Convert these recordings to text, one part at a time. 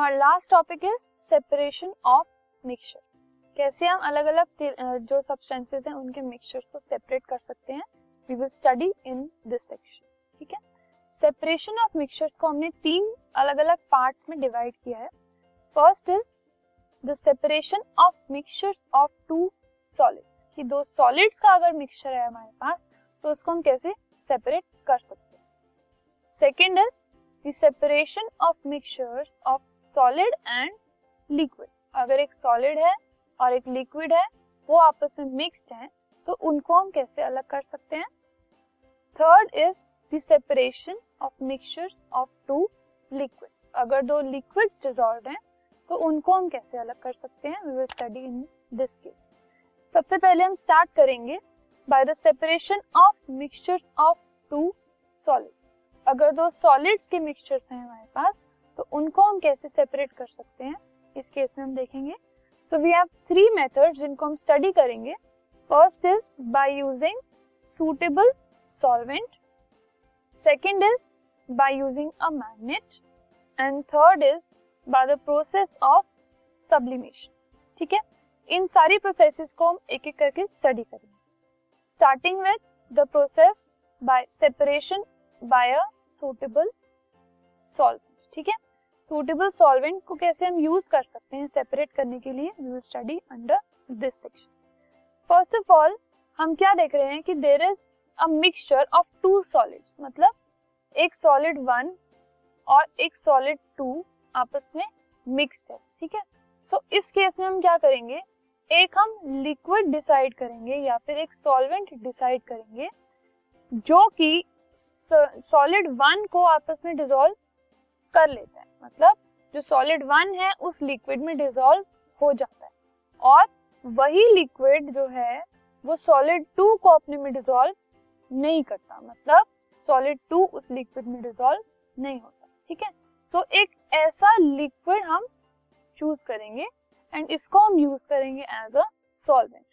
Our last topic is separation of mixture कैसे हम अलग अलग जो सब्सटेंसेस हैं, उनके मिक्सचर्स को सेपरेट कर सकते हैं? We will study in this section ठीक है? सेपरेशन ऑफ़ मिक्सचर्स को हमने तीन अलग अलग पार्ट्स में डिवाइड किया है। First is the separation of mixtures of two solids कि दो सॉलिड्स का अगर मिक्सचर है हमारे पास तो उसको हम कैसे सेपरेट कर सकते हैं? Second is the separation of mixtures of solid and liquid अगर एक सॉलिड है और एक लिक्विड है, वो आपस में मिक्सड है तो उनको हम कैसे अलग कर सकते हैं? Third is the separation of mixtures of two liquid अगर दो लिक्विड्स डिजॉल्व हैं तो उनको हम कैसे अलग कर सकते हैं? We will study in this case सबसे पहले हम स्टार्ट करेंगे by the separation of mixtures of two solids अगर दो सॉलिड्स के मिक्सचर्स हैं हमारे पास तो उनको हम कैसे सेपरेट कर सकते हैं? इस केस में हम देखेंगे। So we have three method जिनको हम स्टडी करेंगे। First is by using suitable solvent second is by using a magnet and third is by the process of sublimation ठीक है? इन सारी प्रोसेसेस को हम एक एक करके स्टडी करेंगे। Starting with the process by separation by a suitable solvent ठीक है? सुटेबल सॉल्वेंट को कैसे हम यूज़ कर सकते हैं सेपरेट करने के लिए we will study under this section first of all हम क्या देख रहे हैं कि there is a mixture of two solid मतलब एक सॉलिड वन और एक सॉलिड टू आपस में मिक्सड है ठीक है? सो so, इस केस में हम क्या करेंगे? एक हम लिक्विड डिसाइड करेंगे या फिर एक सॉल्वेंट डिसाइड करेंगे जो कि सॉलिड वन को आपस में डिसॉल्व कर लेता है। मतलब जो सॉलिड वन है उस लिक्विड में डिजोल्व हो जाता है। और वही लिक्विड जो है वो सॉलिड टू को अपने में डिसॉल्व नहीं करता। मतलब सॉलिड टू उस लिक्विड में डिसॉल्व नहीं होता। ठीक है? सो so, एक ऐसा लिक्विड हम चूज़ करेंगे एंड इसको हम यूज़ करेंगे as a solvent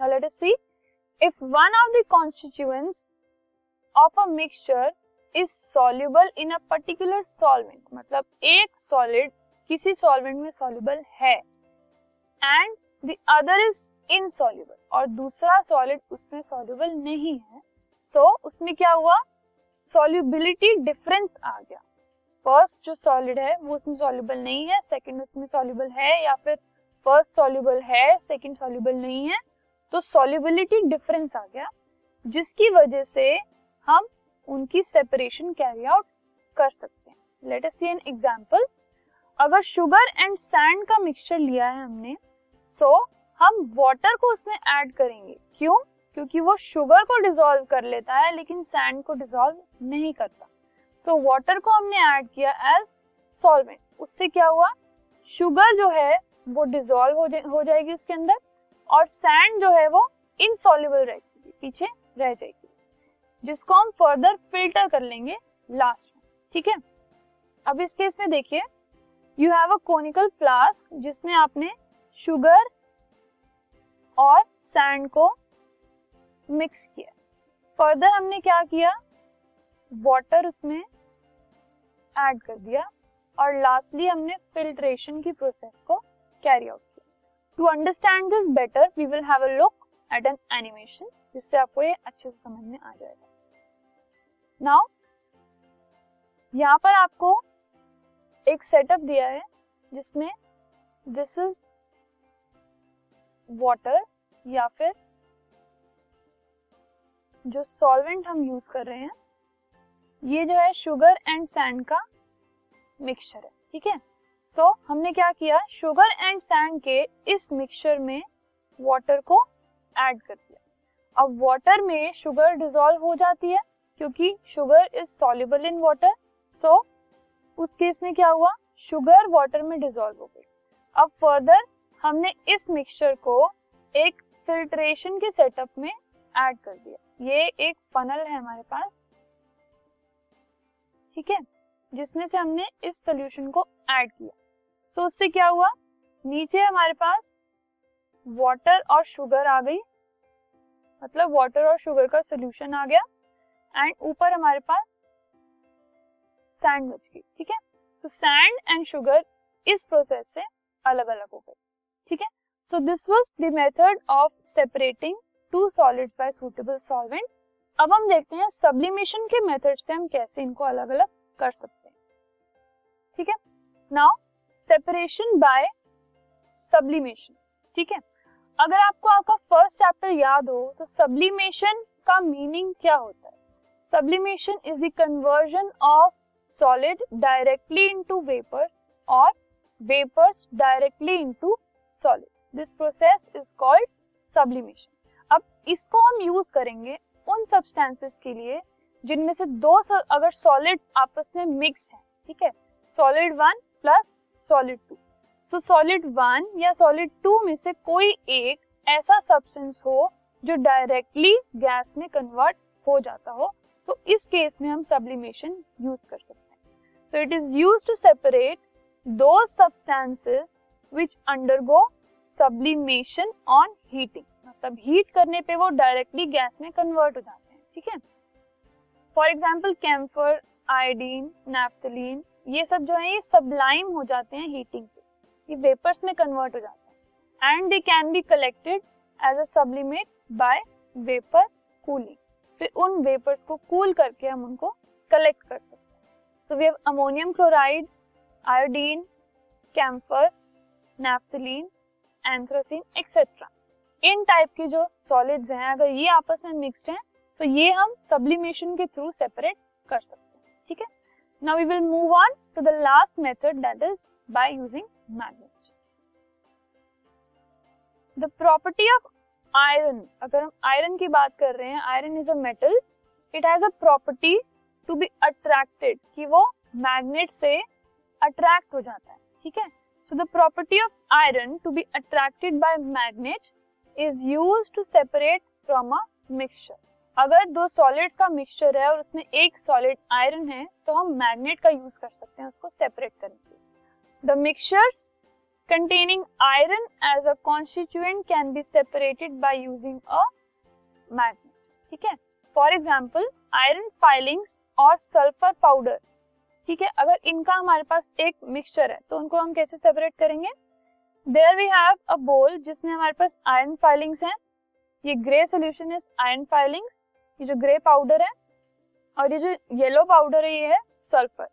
let us see if one of the constituents of a mixture is soluble in a particular solvent मतलब एक सॉलिड किसी सॉल्वेंट में सॉल्युबल है। And the other is insoluble और दूसरा सॉलिड उसमें सॉल्युबल नहीं है। सो so, उसमें क्या हुआ? सॉल्युबिलिटी डिफरेंस आ गया। फ़र्स्ट जो सॉलिड है वो उसमें सॉल्युबल नहीं है। सेकंड उसमें सॉल्युबल है या फिर फ़र्स्ट सॉल्युबल है सेकंड सॉल्युबल नहीं है। तो सॉल्युबिलिटी डिफरेंस आ गया जिसकी वजह से हम उनकी सेपरेशन कैरी आउट कर सकते हैं। Let us see an example अगर शुगर एंड सैंड का मिक्सचर लिया है हमने सो so, हम वाटर को उसमें ऐड करेंगे। क्यों? क्योंकि वो शुगर को डिसॉल्व कर लेता है लेकिन सैंड को डिसॉल्व नहीं करता। सो so, वाटर को हमने ऐड किया एज सॉल्वेंट उससे क्या हुआ? शुगर जो है वो डिसॉल्व हो, जा, हो जाएगी उसके अंदर और सैंड जो है वो इनसॉल्युबल रहेगी पीछे रह जाएगी। जिसको हम फर्दर फ़िल्टर कर लेंगे लास्ट में, ठीक है? अब इस केस में देखिए you have a conical flask जिसमें आपने शुगर और सैंड को मिक्स किया। फर्दर हमने क्या किया? वाटर उसमें ऐड कर दिया और लास्टली हमने फिल्ट्रेशन की प्रोसेस को कैरी आउट किया। To understand this better we will have a look at an animation जिससे आपको ये अच्छे से समझ में आ जाएगा। नाउ, यहाँ पर आपको एक सेटअप दिया है, जिसमें दिस इज़ वाटर या फिर जो सॉल्वेंट हम यूज़ कर रहे हैं, ये जो है शुगर एंड सैंड का मिक्सचर है, ठीक है? सो हमने क्या किया? शुगर एंड सैंड के इस मिक्सचर में वाटर को ऐड कर दिया। अब वाटर में शुगर डिजोल्व हो जाती है क्योंकि sugar is soluble in water so उस केस में क्या हुआ? शुगर वाटर में डिजोल्व हो गई। अब फर्दर हमने इस मिक्सचर को एक फिल्ट्रेशन के सेटअप में ऐड कर दिया। ये एक फनल है हमारे पास ठीक है? जिसमें से हमने इस सोल्यूशन को ऐड किया। सो so, उससे क्या हुआ? नीचे हमारे पास वाटर और शुगर आ गई। मतलब वाटर और शुगर का सोल्यूशन आ गया। एंड ऊपर हमारे पास सैंड बच गई, ठीक है? तो सैंड एंड शुगर इस प्रोसेस से अलग अलग हो गए ठीक है? So this was the method of separating two solids by suitable solvent अब हम देखते हैं सब्लिमेशन के मेथड से हम कैसे इनको अलग अलग कर सकते हैं, ठीक है? नाउ सेपरेशन बाय सब्लिमेशन ठीक है? अगर आपको आपका फ़र्स्ट चैप्टर याद हो तो सब्लिमेशन का मीनिंग क्या होता है? Sublimation is the conversion of solid directly into vapours और vapours directly into solids this process is called sublimation अब इसको हम यूज़ करेंगे उन सब्सटेंसेस के लिए जिनमें से दो अगर सॉलिड आपस में मिक्स है, ठीक है? Solid one plus solid two so solid one या सॉलिड टू में से कोई एक ऐसा सब्सटेंस हो जो डायरेक्टली गैस में कन्वर्ट हो जाता हो तो इस केस में हम सब्लिमेशन यूज़ कर सकते हैं। So it is use to separate दो substances which undergo sublimation on heating मतलब हीट करने पे वो डायरेक्टली गैस में कन्वर्ट हो जाते हैं, ठीक है? For example camphor iodine naphthalene ये सब जो है, ये सबलाइम हो जाते हैं हीटिंग पे। ये वेपर्स में कन्वर्ट हो जाते हैं। And they can be collected as a sublimate by vapour cooling फिर उन वेपर्स को कूल करके हम उनको कलेक्ट कर सकते हैं। तो we have ammonium chloride iodine camphor naphthalene anthracene etcetera in type के जो सॉलिड्स हैं, अगर ये आपस में मिक्स्ड हैं तो ये हम सब्लिमेशन के थ्रू सेपरेट कर सकते हैं, ठीक है? Now we will move on to the last method that is by using magnet the property of iron अगर हम आयरन की बात कर रहे हैं iron is a metal it has a property to be attracted कि वो मैग्नेट से अट्रैक्ट हो जाता है, ठीक है? So the property of iron to be attracted by magnet is use to separate from a mixture अगर दो सॉलिड्स का मिक्सचर है और उसमें एक सॉलिड आयरन है तो हम मैग्नेट का यूज़ कर सकते हैं उसको सेपरेट करने के लिए। The mixtures containing iron as a constituent can be separated by using a magnet. ठीक है? फॉर एग्ज़ाम्पल आयरन फाइलिंग्स और सल्फ़र पाउडर ठीक है? अगर इनका हमारे पास एक मिक्सचर है तो उनको हम कैसे सेपरेट करेंगे? देयर वी हैव अ बोल जिसमें हमारे पास आयरन फाइलिंग्स हैं। ये grey solution is iron filings ये जो ग्रे पाउडर है और ये जो येलो पाउडर है, ये है सल्फ़र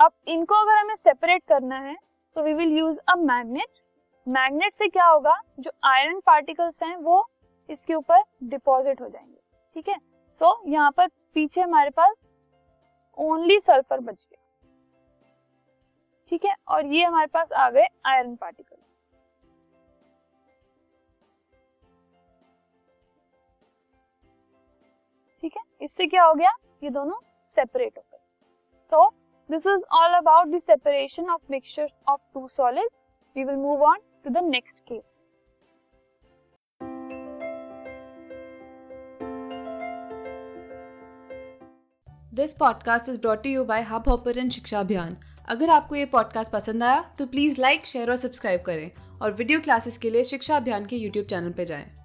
अब इनको अगर हमें सेपरेट करना है तो we will use a magnet magnet से क्या होगा? जो आयरन पार्टिकल्स हैं वो इसके ऊपर डिपॉजिट हो जाएँगे। ठीक है? सो so, यहाँ पर पीछे हमारे पास ओनली सल्फ़र बच गया। ठीक है? और ये हमारे पास आ गए आयरन पार्टिकल्स ठीक है? इससे क्या हो गया? ये दोनों सेपरेट हो गए। So so, This was all about the separation of mixtures of two solids. We will move on to the next case. This podcast is brought you by Hubhopper and Shiksha Abhiyan अगर आपको ये podcast पसंद आया तो please like share और subscribe करें और video classes के लिए शिक्षा अभियान के यूट्यूब चैनल पर जाएँ।